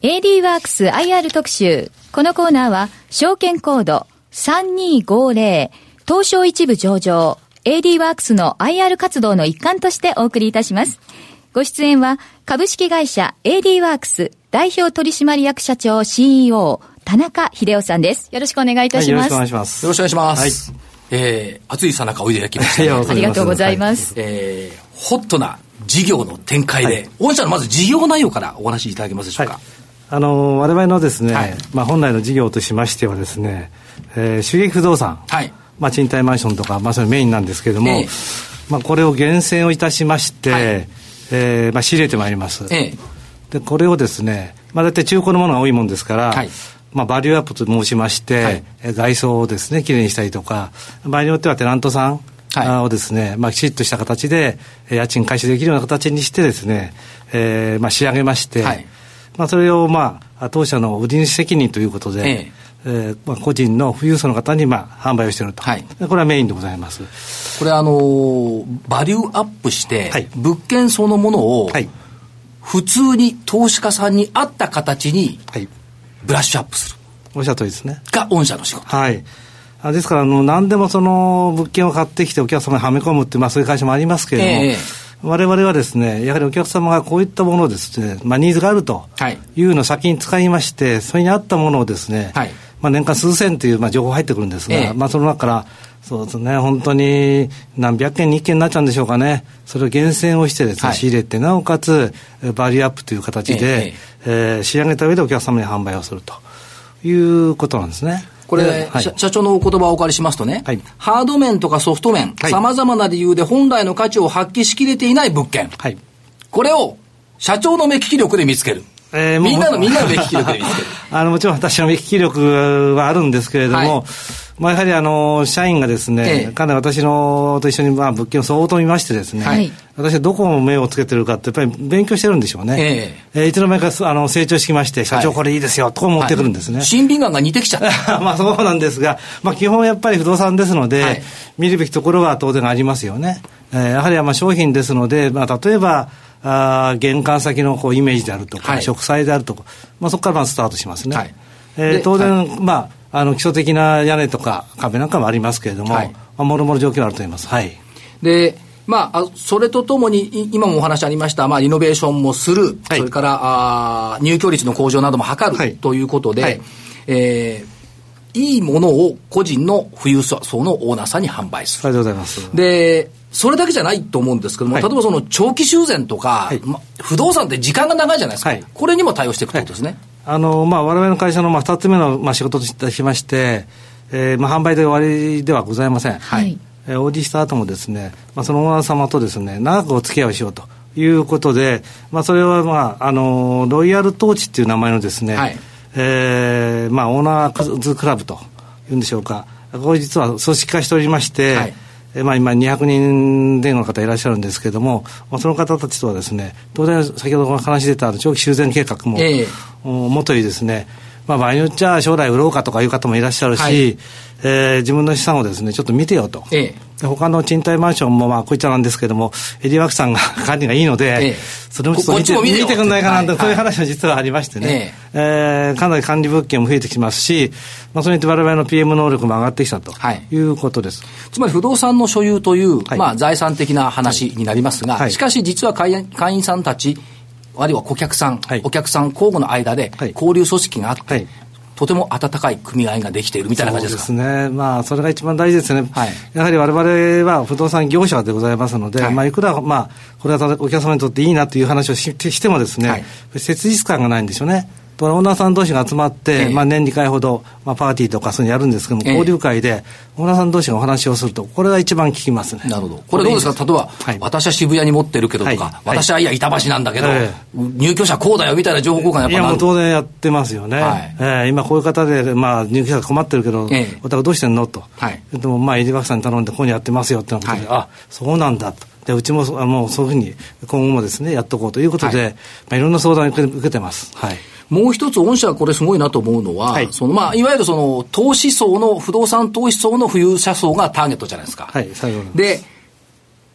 AD ワークス IR 特集。このコーナーは、証券コード3250、東証一部上場、AD ワークスの IR 活動の一環としてお送りいたします。ご出演は、株式会社 AD ワークス代表取締役社長 CEO、田中秀夫さんです。よろしくお願いいたします。はい、よろしくお願いします。よろしくお願いします。はい、えー、暑いさなかおいで焼きました、ね、ありがとうございます。えー、ホットな事業の展開で、はい、御社のまず事業内容からお話しいただけますでしょうか。はい、あの我々のですね、はい、まあ、本来の事業としましてはですね、えー、収益不動産、はい、まあ、賃貸マンションとか、まあ、それメインなんですけれども、えー、まあ、これを厳選をいたしまして、はい、えー、まあ、仕入れてまいります。えー、でこれをですね、まあ、大体中古のものが多いもんですから、はい。まあ、バリューアップと申しまして、はい、外装をですね、きれいにしたりとか、場合によってはテナントさんをですね、はい、まあ、きちっとした形で、家賃回収できるような形にしてですね、えー、まあ、仕上げまして、はい、まあ、それを、まあ、当社の売り主責任ということで、えええーまあ、個人の富裕層の方に、まあ、販売をしていると、はい、これはメインでございますこれあのー、バリューアップして、はい、物件そのものを、はい、普通に投資家さんに合った形に、はいブラッシュアップする。おっしゃる通りですね。が御社の仕事。はい。あですからあの、何でもその物件を買ってきてお客様にはめ込むって、まあ、そういう会社もありますけれども、えー、我々はですね、やはりお客様がこういったものをですね、まあ、ニーズがあるとい。うのを先に使いまして、それに合ったものをですね、はい、まあ、年間数千という、まあ、情報入ってくるんですが、えー、まあ、その中から、そうですね、本当に何百件に1件になっちゃうんでしょうかね、それを厳選をしてですね、はい、仕入れて、なおかつ、バリューアップという形で、えー、えー、仕上げた上でお客様に販売をすると。いうことなんですね。これ、はい、社長のお言葉をお借りしますとね、はい、ハード面とかソフト面、さまざまな理由で本来の価値を発揮しきれていない物件、はい、これを社長の目利き力で見つける。えー、みんなの、みんなの目利き力で見つける。あの、もちろん私の目利き力はあるんですけれども、まあ、やはりあの社員がですね、ええ、かなり私のと一緒にまあ物件を相当見ましてですね、はい、私はどこを目をつけてるかって、やっぱり勉強してるんでしょうね。ええいつの間にかあの成長してきまして、社長これいいですよ、と思ってくるんですね。審美眼が似てきちゃった？まあそうなんですが、まあ基本やっぱり不動産ですので、はい、見るべきところは当然ありますよね。えー、やはりまあ商品ですので、まあ例えば、あ玄関先のこうイメージであるとか、はい、植栽であるとか、まあ、そこからまあスタートしますね。はい、えー、当然、まああの基礎的な屋根とか壁なんかもありますけれども、はい、まあ、もろもろ状況あると思います。はい。で、まあ、それとともに、今もお話ありました、まあ、リノベーションもする、はい、それから、あ入居率の向上なども図る、はい、ということで、はい、えー、いいものを個人の富裕層のオーナーさんに販売する。ありがとうございます。で、それだけじゃないと思うんですけども、例えばその長期修繕とか、ま、不動産って時間が長いじゃないですか。これにも対応していくということですね。あの、まあ、我々の会社の、まあ、二つ目の、まあ、仕事といたしまして、えー、まあ、販売で終わりではございません。はい。えー、オーディした後もですね、まあ、そのオーナー様とですね、長くお付き合いをしようということで、まあ、それは、まあ、あの、ロイヤルトーチっていう名前のですね、はい、えー、まあ、オーナーズクラブというんでしょうか。これ実は組織化しておりまして、はいえまあ、今200人前後の方いらっしゃるんですけれども、まあ、その方たちとはですね当然先ほどお話出た長期修繕計画も、えー、もといですねまあ、場合によっちゃ将来売ろうかとかいう方もいらっしゃるし、はい、えー、自分の資産をですね、ちょっと見てよと。ええ、他の賃貸マンションもまあこういったなんですけども、エディワークさんが 管理がいいので、ええ、それもちょっと見て見てくんないかなと、はい、こういう話も実はありましてね、ええ。えー、かなり管理物件も増えてきますし、まあ、それによって我々の PM 能力も上がってきたと。い。うことです。つまり不動産の所有という、まあ、財産的な話になりますが、しかし実は会員さんたち、あるいは顧客さん、はい、お客さん交互の間で交流組織があって、はい、とても温かい組合ができているみたいな感じですか？そうですね、まあ、それが一番大事ですね、はい、やはりわれわれは不動産業者でございますので、はい。まあ、いくら、まあ、これはお客様にとっていいなという話をしてもですね、はい、切実感がないんでしょうね。オーナーさん同士が集まって、えー、まあ、年2回ほど、まあ、パーティーとかそういうのやるんですけども、交流会で、オーナーさん同士がお話をすると、これが一番聞きますね。なるほど。これどうですか？例えば、はい、私は渋谷に持ってるけどとか、はい、私はいや、板橋なんだけど、えー、入居者こうだよみたいな情報交換やっぱいや、もう当然やってますよね。はい、えー、今こういう方で、まあ、入居者困ってるけど、えー、お宅どうしてんの？と。はい、でも、まあ、エディバクさんに頼んで、こういうのやってますよってなことで、はい、あ、そうなんだと。でうちももうそういうふうに今後もですねやっておこうということで、はいまあ、いろんな相談を受けてます。はいもう一つ、御社はこれすごいなと思うのは、はい、そのまあ、いわゆるその投資層の、不動産投資層の富裕者層がターゲットじゃないですか。はい、最後で、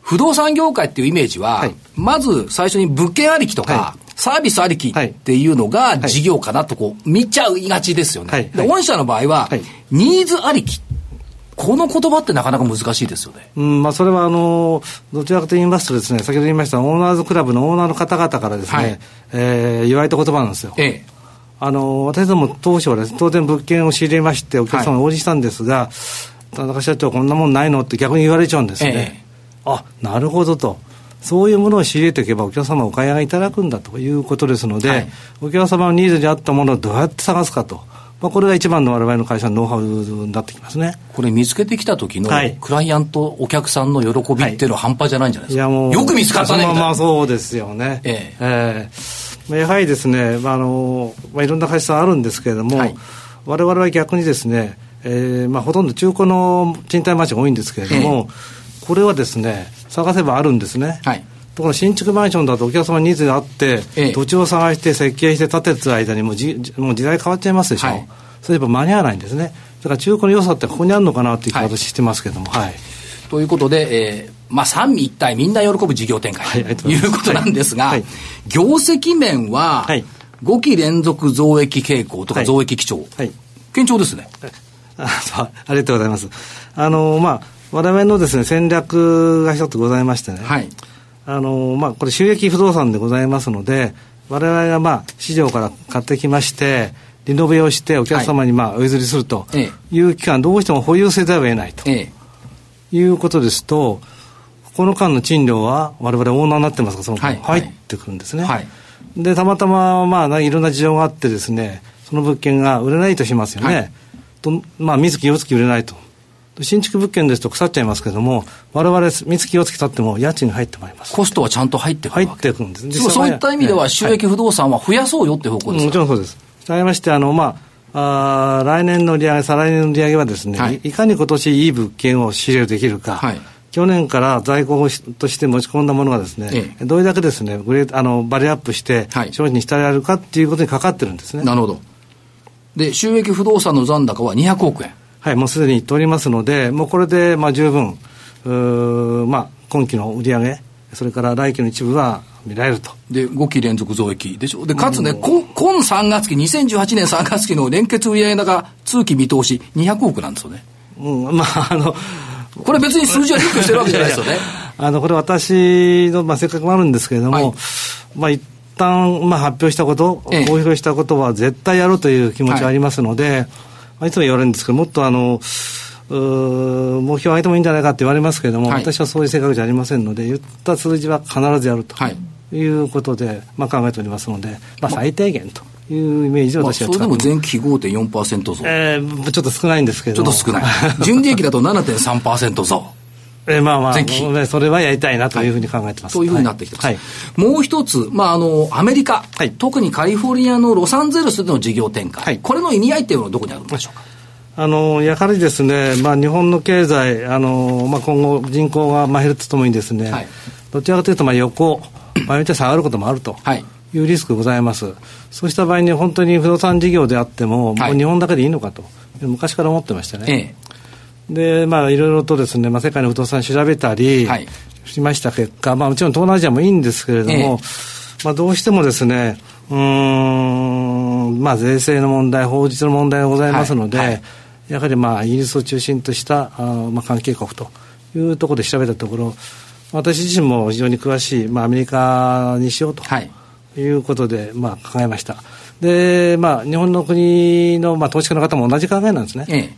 不動産業界っていうイメージは、はい、まず最初に物件ありきとか、はい。サービスありきっていうのが事業かなとこう見ちゃいがちですよね。はい、で、御社の場合は、ニーズありき。この言葉ってなかなか難しいですよね。うん、まあ、それは、あの、どちらかと言いますとですね、先ほど言いました、オーナーズクラブのオーナーの方々からですね、はい、えー、言われた言葉なんですよ。ええ。あの、私ども当初はですね、当然物件を仕入れまして、お客様に応じたんですが、はい、田中社長、こんなもんないのって逆に言われちゃうんですね。ええ、あ、なるほどと。そういうものを仕入れていけばお客様お買い上げいただくんだということですので、はい、お客様のニーズに合ったものをどうやって探すかと。まあ、これが一番のわれわれの会社のノウハウになってきますね。これ見つけてきた時のクライアント、お客さんの喜びっていうのは半端じゃないんじゃないですか？はい、いやもうよく見つかったねまあまあそうですよね。えええー、やはりですね、まああのまあ、いろんな会社さんあるんですけれども、われわれは逆にですね、えーまあ、ほとんど中古の賃貸マンションが多いんですけれども、えー、これはですね、探せばあるんですね。はいところ新築マンションだとお客様ニーズがあって、ええ、土地を探して設計して建ててる間にもうじもう時代変わっちゃいますでしょ、はい、それやっぱ間に合わないんですね。だから中古の良さってここにあるのかなっていう形してますけども、はい、はい、ということで、えーまあ、三位一体みんな喜ぶ事業展開、はい、ということなんですが、はい、業績面は、5期連続増益傾向とか増益基調、はい、堅調ですね。あありがとうございます。あの、まあ、我々のですね、戦略が一つございましてね、はい、あの、まあ、これ収益不動産でございますので、我々がまあ、市場から買ってきまして、リノベをしてお客様にまあ、お譲りするという期間、どうしても保有せざるを得ないと、いうことですと、この間の賃料は我々オーナーになってますから、その間入ってくるんですね。はい、で、たまたま、まあ、いろんな事情があってですね、その物件が売れないとしますよね。はい、とまあ、水木、夜月売れないと。新築物件ですと腐っちゃいますけれども、われわれ、三月四月経っても家賃が入ってまいります。コストはちゃんと入ってくる入ってくるんです。そういった意味では、収益不動産は増やそうよって方向ですか、もちろんそうです。したがいまして、あの、まあ、あ来年の売り上げ、再来年の売り上げはですね、はい、いかに今年いい物件を仕入れできるか、はい、去年から在庫として持ち込んだものがですね、ええ、どれだけですね、グレあのバリアップして商品にしたられるかっていうことにかかってるんですね。なるほど。で、収益不動産の残高は200億円。はい、もうすでに言っておりますので、もうこれでまあ十分、うまあ、今期の売り上げ、それから来期の一部は見られると。で、5期連続増益でしょ？で、かつね、今3月期、2018年3月期の連結売上高通期見通し200億なんですよね。うん、まあ、あの、これ別に数字はヒットしてるわけじゃないですよね。あの、これ私の、まあ、せっかくもあるんですけれども、はい、まあ、一旦、まあ、発表したこと、ええ、公表したことは絶対やろうという気持ちがありますので、はいいつも言われるんですけど、もっとあの、目標を上げてもいいんじゃないかって言われますけれども、はい、私はそういう性格じゃありませんので、言った数字は必ずやると。い。うことで、まあ、考えておりますので、まあ、最低限というイメージを私は、まあ、それでも前期比5.4%増、えー、ちょっと少ないんですけど。ちょっと少ない、純利益だと7.3%増。えー、まあまあ、それはやりたいなというふうに考えてます。というふうになってきてます。はい、もう一つ、まあ、あの、アメリカ、はい、特にカリフォルニアのロサンゼルスでの事業展開、はい、これの意味合いっていうのはどこにあるんでしょうか？あのやはりですね、まあ、日本の経済、あのまあ、今後、人口が減るとともにですね、はい、どちらかというとまあ横、場合によっては下がることもあると。い。うリスクございます、そうした場合に本当に不動産事業であっても、もう日本だけでいいのかと、昔から思ってましてね、ええ、でまあ、いろいろとですね、まあ、世界の不動産調べたりしました結果、まあ、もちろん東南アジアもいいんですけれども、え、まあ、どうしてもですね、うん、まあ、税制の問題、法律の問題がございますので、はい。はい。やはりまあイギリスを中心としたあまあ関係国というところで調べたところ、私自身も非常に詳しい、まあ、アメリカにしようということで、まあ、考えました。で、まあ、日本の国の、まあ、投資家の方も同じ考えなんですね。ええ、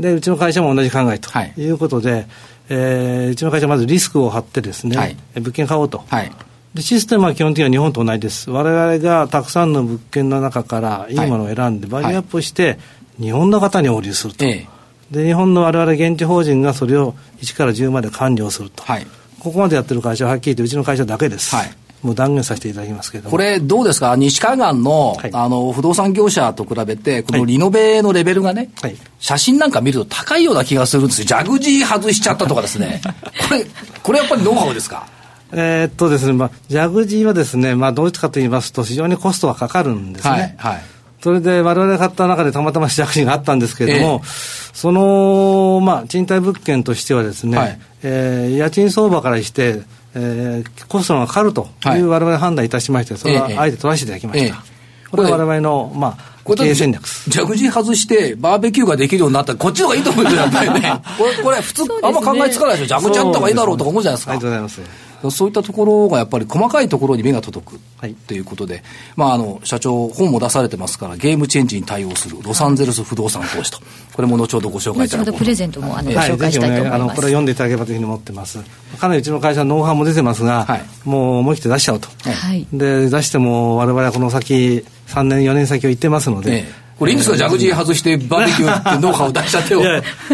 で、うちの会社も同じ考えとい。うことで、はい、えー、うちの会社はまずリスクを張ってですね、はい、物件買おうと。はい。でシステムは基本的には日本と同じです。我々がたくさんの物件の中からい。いものを選んで、バリアップして、日本の方に保留すると、ええ、で日本の我々現地法人がそれを1から10まで管理をすると、はい、ここまでやってる会社ははっきり言ってうちの会社だけです。はいもう断言させていただきますけどこれ、どうですか、西海岸のはい、あの不動産業者と比べて、このリノベのレベルがね、はい、写真なんか見ると高いような気がするんですよ、ジャグジー外しちゃったとかですね、これ、これやっぱりノウハウですか？えー、っとですね、まあ、ジャグジーはですね、まあ、どういうかと言いますと、非常にコストがかかるんですね。はい、はい。それで我々が買った中でたまたま試着品があったんですけれども、えー、その、まあ、賃貸物件としてはですね、はい、えー、家賃相場からして、えー、コストがかかるというわれわれ判断いたしまして、それはあえて取らせていただきました。ええ、これはわれわれの、まあ、経営戦略。蛇口外してバーベキューができるようになったら、こっちの方がいいと思うんですよ、ね。これ、これ普通、あんま考えつかないでしょ。蛇口あった方がいいだろうとか思うじゃないですか。ありがとうございます。そういったところがやっぱり細かいところに目が届くということで、まあ、あの社長、本も出されてますから、ゲームチェンジに対応するロサンゼルス不動産投資と、これも後ほどご紹介いただく後ほどプレゼントもあの、ご紹介したいと思います、ね、あのこれ読んでいただければというふうに思ってます。かなりうちの会社のノウハウも出てますが、はい、もう思い切って出しちゃうと、はい、で出しても、われわれはこの先、3年、4年先を行ってますので。ええこれいいんですか、蛇口外してバーベキューってノウハウ出しちゃってよ。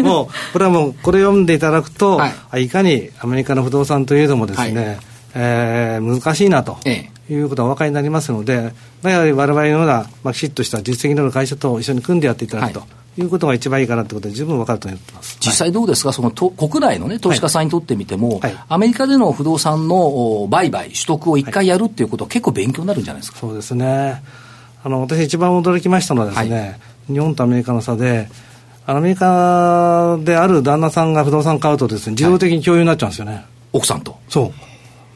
もう、これはもう、これ読んでいただくと、はい、いかにアメリカの不動産といえどもですね、はい。えー、難しいなと、いうことはお分かりになりますので、まあ、やはりわれわれのような、まあ、きちっとした実績のある会社と一緒に組んでやっていただくと。はい。いうことが一番いいかなということで、十分分かると思ってます。実際どうですか、そのと国内の、ね、投資家さんにとってみても、はい、アメリカでの不動産の売買、取得を一回やるっていうことは、結構勉強になるんじゃないですか、そうですね、あの私、一番驚きましたのはですね、日本とアメリカの差で、アメリカである旦那さんが不動産買うとです、ね、自動的に共有になっちゃうんですよね。奥さんと。そう。だか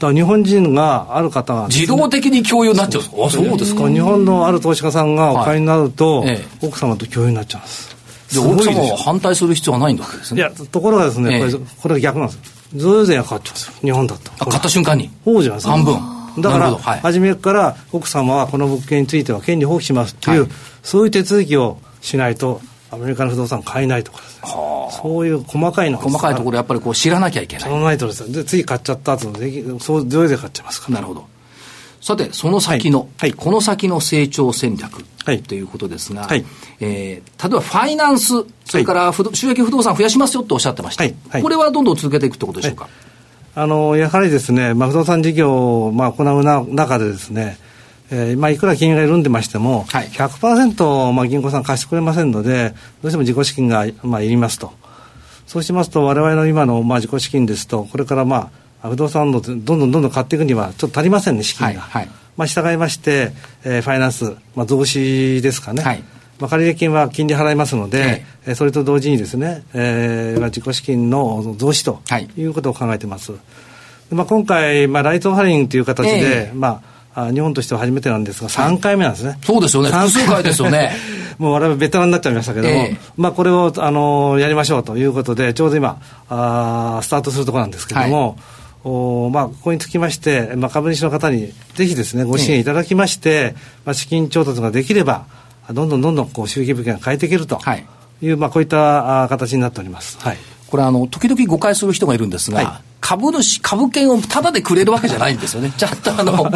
ら日本人がある方が、自動的に共有になっちゃうんですか？あそうですか。日本のある投資家さんがお買いになると、はいええ、奥様と共有になっちゃうんです。で奥様は反対する必要はないんだわけですね。いやところがですね、これこれ逆なんです贈与税がかかっちゃうんですよ。日本だと。あ買った瞬間に。そうじゃないですか。半分だから、はい、初めから奥様はこの物件については権利放棄しますっていう、はい、そういう手続きをしないとアメリカの不動産買えないとかね、はあ、そういう細かいの細かいところやっぱりこう知らなきゃいけない。知らないとですで次買っちゃった後でそう上で買っちゃいますから。なるほど。さてその先の、はいはい、この先の成長戦略ということですが、はい、えー、例えばファイナンスそれから不、収益不動産増やしますよとおっしゃってました、はい。これはどんどん続けていくってことでしょうか、あのやはりですね、まあ、不動産事業を、まあ、行うな中でですねえーまあ、いくら金融が緩んでましても、はい、100%、まあ、銀行さん貸してくれませんので、どうしても自己資金が、まあ、いりますと。そうしますと、われわれの今の、まあ、自己資金ですと、これから、まあ、不動産のどんどんどんどん買っていくには、ちょっと足りませんね、資金が。はいはい、まあ、従いまして、えー、ファイナンス、まあ、増資ですかね。はいまあ、借入金は金利払いますので、えー、それと同時にですね、えーまあ、自己資金の増資とい。うことを考えています。まあ、今回、まあ、ライトハリングという形で、えー、まああ日本としては初めてなんですが、3回目なんですね。そうですよね、複数回ですよね。もう我々ベテランになっちゃいましたけども、えー、まあ、これを、あのやりましょうということで、ちょうど今、あスタートするところなんですけれども、はい。おまあ、ここにつきまして、まあ、株主の方にぜひですね、ご支援いただきまして、えー、まあ、資金調達ができれば、どんどんどんどんこう収益物件が変えていけるという、はい、まあ、こういった形になっております。はいこれあの、時々誤解する人がいるんですが、はい、株主、株券をタダでくれるわけじゃないんですよね。ちゃんとあの、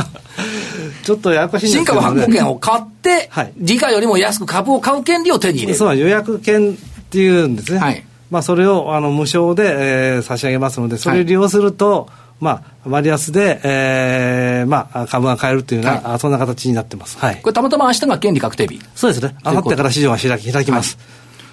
ちょっとややこしいんですけど、ね、新株発行券を買って、はい、時価よりも安く株を買う権利を手に入れる。そう予約券っていうんですね。はい。まあ、それをあの無償で、えー、差し上げますので、それを利用すると、はいまあ、割安で、えーまあ、株が買えるというような、はい、そんな形になってます、はい、これ、たまたま明日が権利確定日。そうですね、あさってから市場が開き開きます。は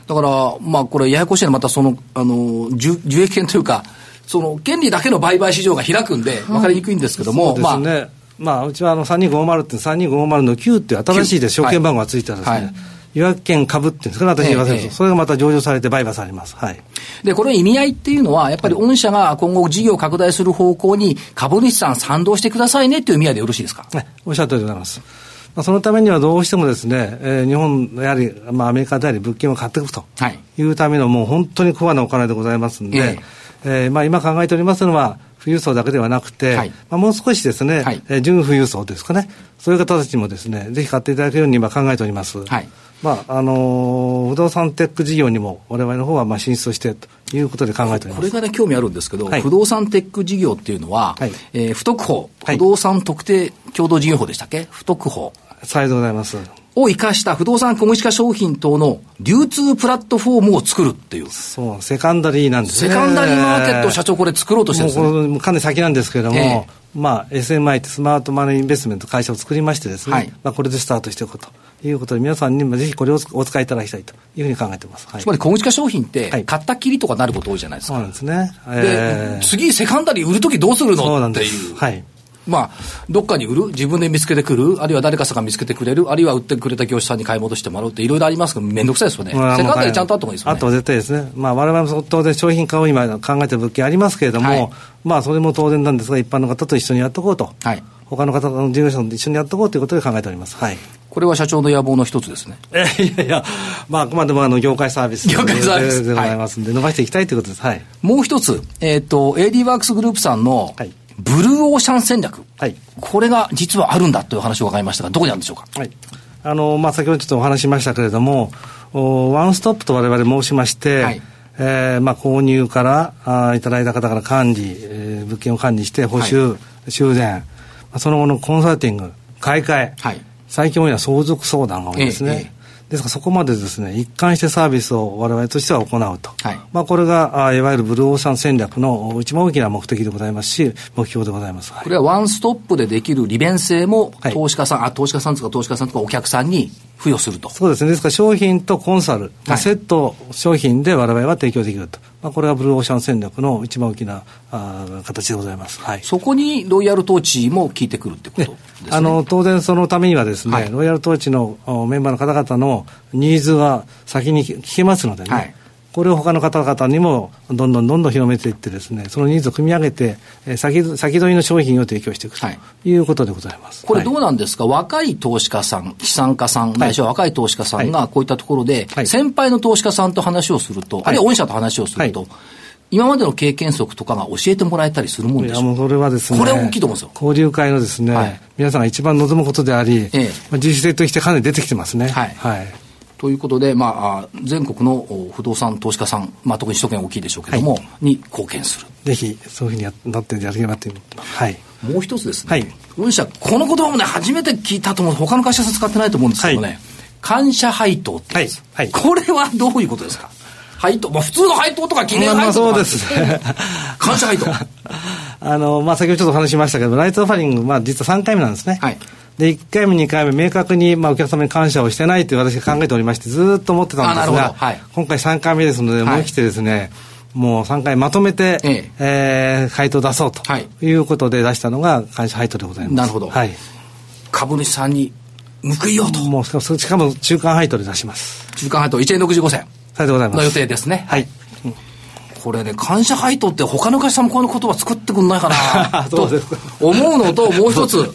い。だから、まあ、これ、ややこしいのは、またその、あの、受受益権というか、その、権利だけの売買市場が開くんで、分かりにくいんですけども、そうですね。まあ、まあ、うちはあの3250って3250の9っていう新しいで証券番号がついてるんですね。はい予約権株っていうんですかね、私言わせると、ええ、それがまた上場されて売買されます。はい。で、これ意味合いっていうのは、やっぱり御社が今後事業拡大する方向に株主さん賛同してくださいねっていう意味合いでよろしいですか？はい、おっしゃる通りでございます。まあ、そのためにはどうしてもですね、えー、日本やはり、まあ、アメリカであり物件を買っていくというための、もう本当にコアなお金でございますんで、ええー、まあ、今考えておりますのは、富裕層だけではなくて、はい、まあ、もう少しですね、はい、えー、準富裕層ですかね、そういう方たちもですね、ぜひ買っていただけるように今考えております。はい。まああのー、不動産テック事業にも、われわれの方はまあ進出してということで考えております。これがね、興味あるんですけど、はい、不動産テック事業っていうのは、はい、えー、不特法、不動産特定共同事業法でしたっけ、不特法。さようでございます。を生かした不動産小口化商品等の流通プラットフォームを作るっていう。そう、セカンダリーなんですね。セカンダリーマーケット社長これ作ろうとしてるんですね。もうかなり先なんですけれども、えー、まあ SMI ってスマートマネーインベストメント会社を作りましてですね、はい、まあこれでスタートしていくということで、皆さんにもぜひこれをお使いいただきたいというふうに考えてます。はい、つまり小口化商品って、買ったきりとかなること多いじゃないですか。そうなんですね。えー、で、次セカンダリー売るときどうするのっていう。はい。まあ、どっかに売る、自分で見つけてくる、あるいは誰かさんが見つけてくれる、あるいは売ってくれた業者さんに買い戻してもらうっていろいろありますけど、めんどくさいですよね。まあ、セカンドでちゃんとあった方がいいですよね。あと絶対ですね。まあ、我々も当然商品化を今考えてる物件ありますけれども、はい、まあ、それも当然なんですが、一般の方と一緒にやっておこうと。はい。他の方の事業者と一緒にやっておこうということで考えております。はい。これは社長の野望の一つですね。いやいや、まあ、あくまでもあの業界サービス業界サービスでございますんで、伸ばしていきたいということです。はい。もう一つ、えっ、ー、と、AD ワークスグループさんの、はい、ブルーオーシャン戦略。はい。これが実はあるんだという話を伺いましたが、どこにあるんでしょうか？はい。あの、まあ、先ほどちょっとお話しましたけれども、おワンストップと我々申しまして、はい。えー、まあ、購入からあいただいた方から管理、えー、物件を管理して補修、はい、修繕、その後のコンサルティング、買い替え、はい、最近多いのは相続相談が多いですね。ええですからそこまでですね、一貫してサービスを我々としては行うと。はい、まあこれが、あいわゆるブルーオーシャン戦略の一番大きな目的でございますし、目標でございます。はい、これはワンストップでできる利便性も、投資家さん、はい、あ、投資家さんとか投資家さんとかお客さんに付与すると。そうですね。ですから商品とコンサル、はい、セット商品で我々は提供できると。まあ、これはブルーオーシャン戦略の一番大きなあ形でございます、はい、そこにロイヤル統治も効いてくるってことですね、あの当然そのためにはですね、はい、ロイヤル統治のメンバーの方々のニーズが先に聞けますのでね、はいこれを他の方々にもどんどんどんどん広めていってですね、そのニーズを組み上げて、え先先取りの商品を提供していくとい。うことでございます。これどうなんですか、はい、若い投資家さん、資産家さん、ないしは若い投資家さんがこういったところで、先輩の投資家さんと話をすると、あるいは御社と話をすると、今までの経験則とかが教えてもらえたりするもんでしょういやもうそれはですね、これ大きいと思うんですよ。交流会のですね、はい、皆さんが一番望むことであり、ええ、まあ、自主性としてかなり出てきてますね。はい。はいということで、まあ、全国の不動産投資家さん、まあ、特に首都圏大きいでしょうけれども、はい、に貢献する。ぜひ、そういうふうにやなってやれればという。はい。もう一つですね。はい。御社、この言葉もね、初めて聞いたと思う、他の会社さん使ってないと思うんですけどね、はい、感謝配当ってはい。はい。これはどういうことですか？配当、まあ、普通の配当とか記念配当とか、まあ、そうですね。感謝配当。あの、まあ、先ほどちょっと話しましたけど、ライトオファリング、まあ、実は3回目なんですね。はい。で、1回目、2回目、明確に、まあ、お客様に感謝をしてないという私が考えておりまして、ずっと思ってたんですが、はい、今回3回目ですので、思い切ってですね、もう3回まとめて、えええー、回答出そうということで出したのが感謝配当でございます。なるほど。はい。株主さんに報いようと。もうしかも、しかも中間配当で出します。中間配当1円65銭。はい、でございます。の予定ですね。はい。これね、感謝配当って他の会社もこの言葉作ってくんないかな？と思うのと、もう一つ、はい、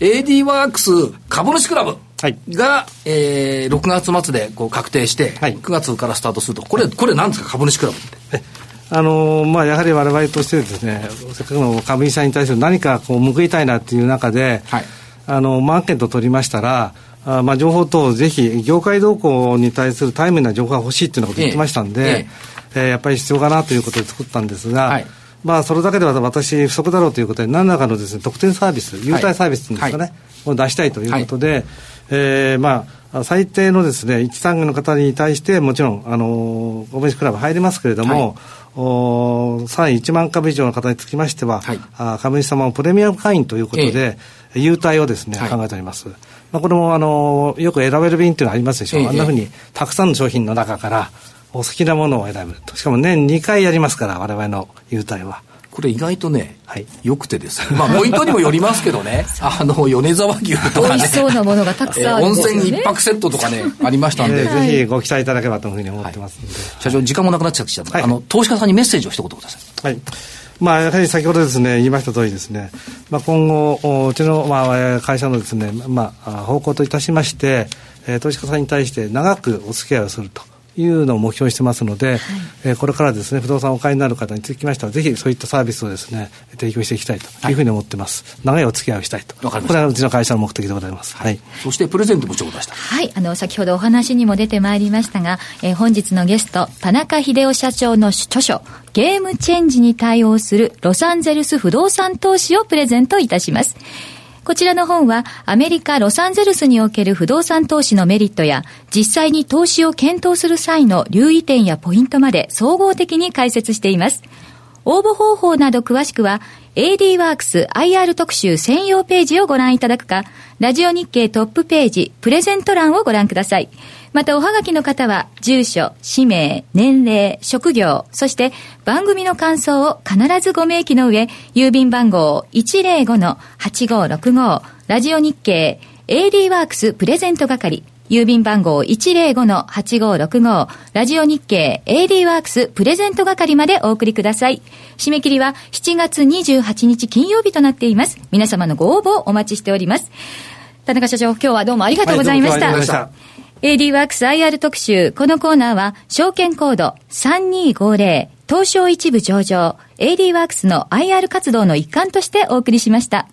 AD ワークス株主クラブが、はい、えー、6月末でこう確定して、はい、9月からスタートすると、これ、これなんですか、株主クラブって。あのー、まあ、やはりわれわれとしてですね、せっかくの株主さんに対する何かこう報いたいなっていう中で、はい、あの、マーケットを取りましたら、あまあ、情報等、ぜひ、業界動向に対するタイムな情報が欲しいっていうようなことを言ってましたんで、ええええー、やっぱり必要かなということで作ったんですが、はい、まあ、それだけでは私、不足だろうということで、何らかのです、ね、特典サービス、優待サービスですかね、はい、を出したいということで、はい、えー、まあ、最低のですね、一産業の方に対して、もちろん、あの、株主クラブ入りますけれども、はい。お3位1万株以上の方につきましては、はい、あ株主様をプレミアム会員ということで、ええ、優待をですね、はい、考えております。まあ、これもあのよく選べる便っていうのがありますでしょう、え、あんなふうにたくさんの商品の中からお好きなものを選ぶとしかも年2回やりますから我々の優待は。これ意外とね、はい、よくてですね。まあ、ポイントにもよりますけどね、あの、米沢牛とかね。美味しそうなものがたくさんあるんですよ、ね、温泉一泊セットとかね、ありましたんで。えー、ぜひご期待いただければというふうに思ってますんで。はい、社長、時間もなくなっちゃってきたので、はい、あの、投資家さんにメッセージを一言ください。はい。まあ、やはり先ほどですね、言いました通りですね、まあ、今後、うちの、まあ、会社のですね、まあ、方向といたしまして、えー、投資家さんに対して長くお付き合いをすると。いうのを目標にしてますので、はい、えー、これからですね不動産をお買いになる方につきましてはぜひそういったサービスをですね提供していきたいとい。うふうに思ってます、はい、長いお付き合いをしたいと。これはうちの会社の目的でございます、はい、そしてプレゼントもちょうだした。はい。あの先ほどお話にも出てまいりましたが、えー、本日のゲスト田中秀夫社長の著書ゲームチェンジに対応するロサンゼルス不動産投資をプレゼントいたしますこちらの本はアメリカ・ロサンゼルスにおける不動産投資のメリットや実際に投資を検討する際の留意点やポイントまで総合的に解説しています。応募方法など詳しくは AD ワークス IR 特集専用ページをご覧いただくか、ラジオ日経トップページプレゼント欄をご覧ください。またおはがきの方は、住所、氏名、年齢、職業、そして番組の感想を必ずご明記の上、郵便番号105-8565、ラジオ日経、AD ワークスプレゼント係、郵便番号105-8565ラジオ日経 AD ワークスプレゼント係までお送りください。締め切りは7月28日金曜日となっています。皆様のご応募をお待ちしております。田中社長、今日はどうもありがとうございました。はい、した AD ワークス IR 特集。このコーナーは、証券コード3250東証一部上場、AD ワークスの IR 活動の一環としてお送りしました。